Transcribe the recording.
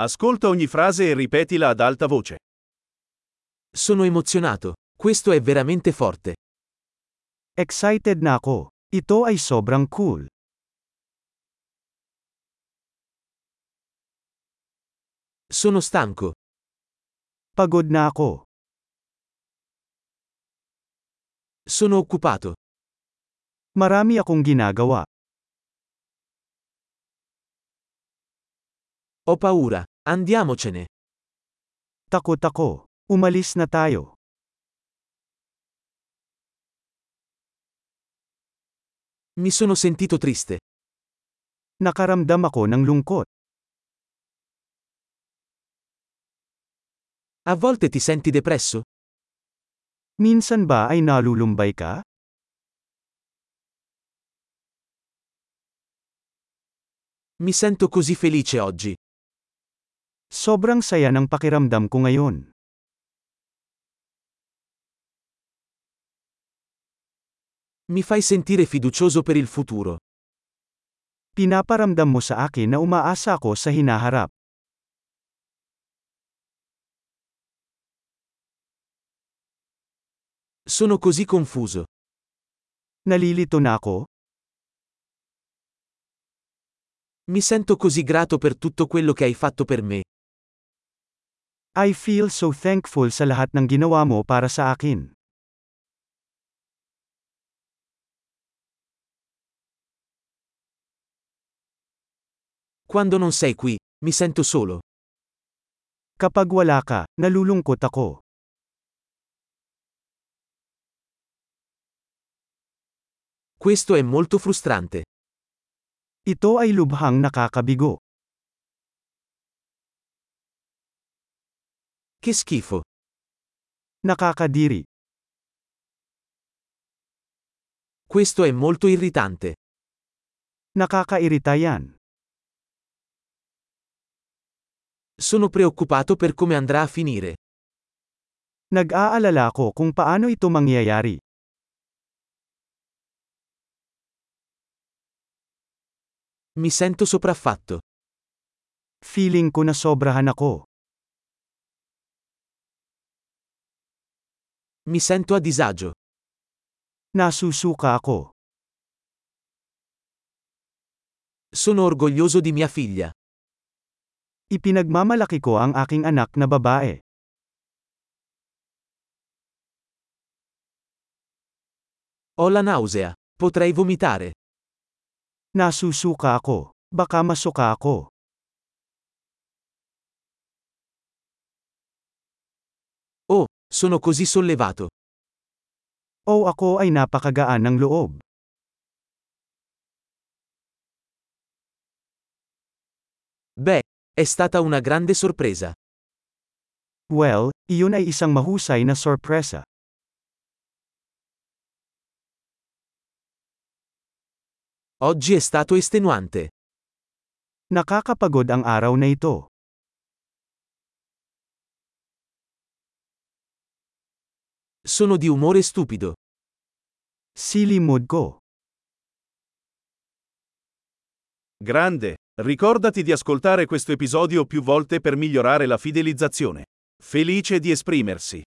Ascolta ogni frase e ripetila ad alta voce. Sono emozionato. Questo è veramente forte. Excited na ako. Ito ay sobrang cool. Sono stanco. Pagod na ako. Sono occupato. Marami akong ginagawa. Ho paura. Andiamocene. Takot ako. Umalis na tayo. Mi sono sentito triste. Nakaramdam ako ng lungkot. A volte ti senti depresso? Minsan ba ay nalulumbay ka? Mi sento così felice oggi. Sobrang saya ng pakiramdam ko ngayon. Mi fai sentire fiducioso per il futuro. Pinaparamdam mo sa akin na umaasa ako sa hinaharap. Sono così confuso. Nalilito na ako? Mi sento così grato per tutto quello che hai fatto per me. I feel so thankful sa lahat ng ginawa mo para sa akin. Quando non sei qui, mi sento solo. Kapag wala ka, nalulungkot ako. Questo è molto frustrante. Ito ay lubhang nakakabigo. Che schifo. Nakakadiri. Questo è molto irritante. Nakakairita yan. Sono preoccupato per come andrà a finire. Nag-aalala ako kung paano ito mangyayari. Mi sento sopraffatto. Feeling ko na sobrahan ako. Mi sento a disagio. Nasusuka ako. Sono orgoglioso di mia figlia. Ipinagmamalaki ko ang aking anak na babae. Ho la nausea. Potrei vomitare. Nasusuka ako. Baka masuka ako. Sono così sollevato. O ako ay napakagaan ng loob. Beh, è stata una grande sorpresa. Well, iyon ay isang mahusay na sorpresa. Oggi è stato estenuante. Nakakapagod ang araw na ito. Sono di umore stupido. Silly mood ko. Grande. Ricordati di ascoltare questo episodio più volte per migliorare la fidelizzazione. Felice di esprimersi.